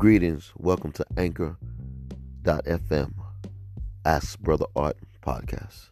Greetings. Welcome to Anchor.fm. Ask Brother Art podcast.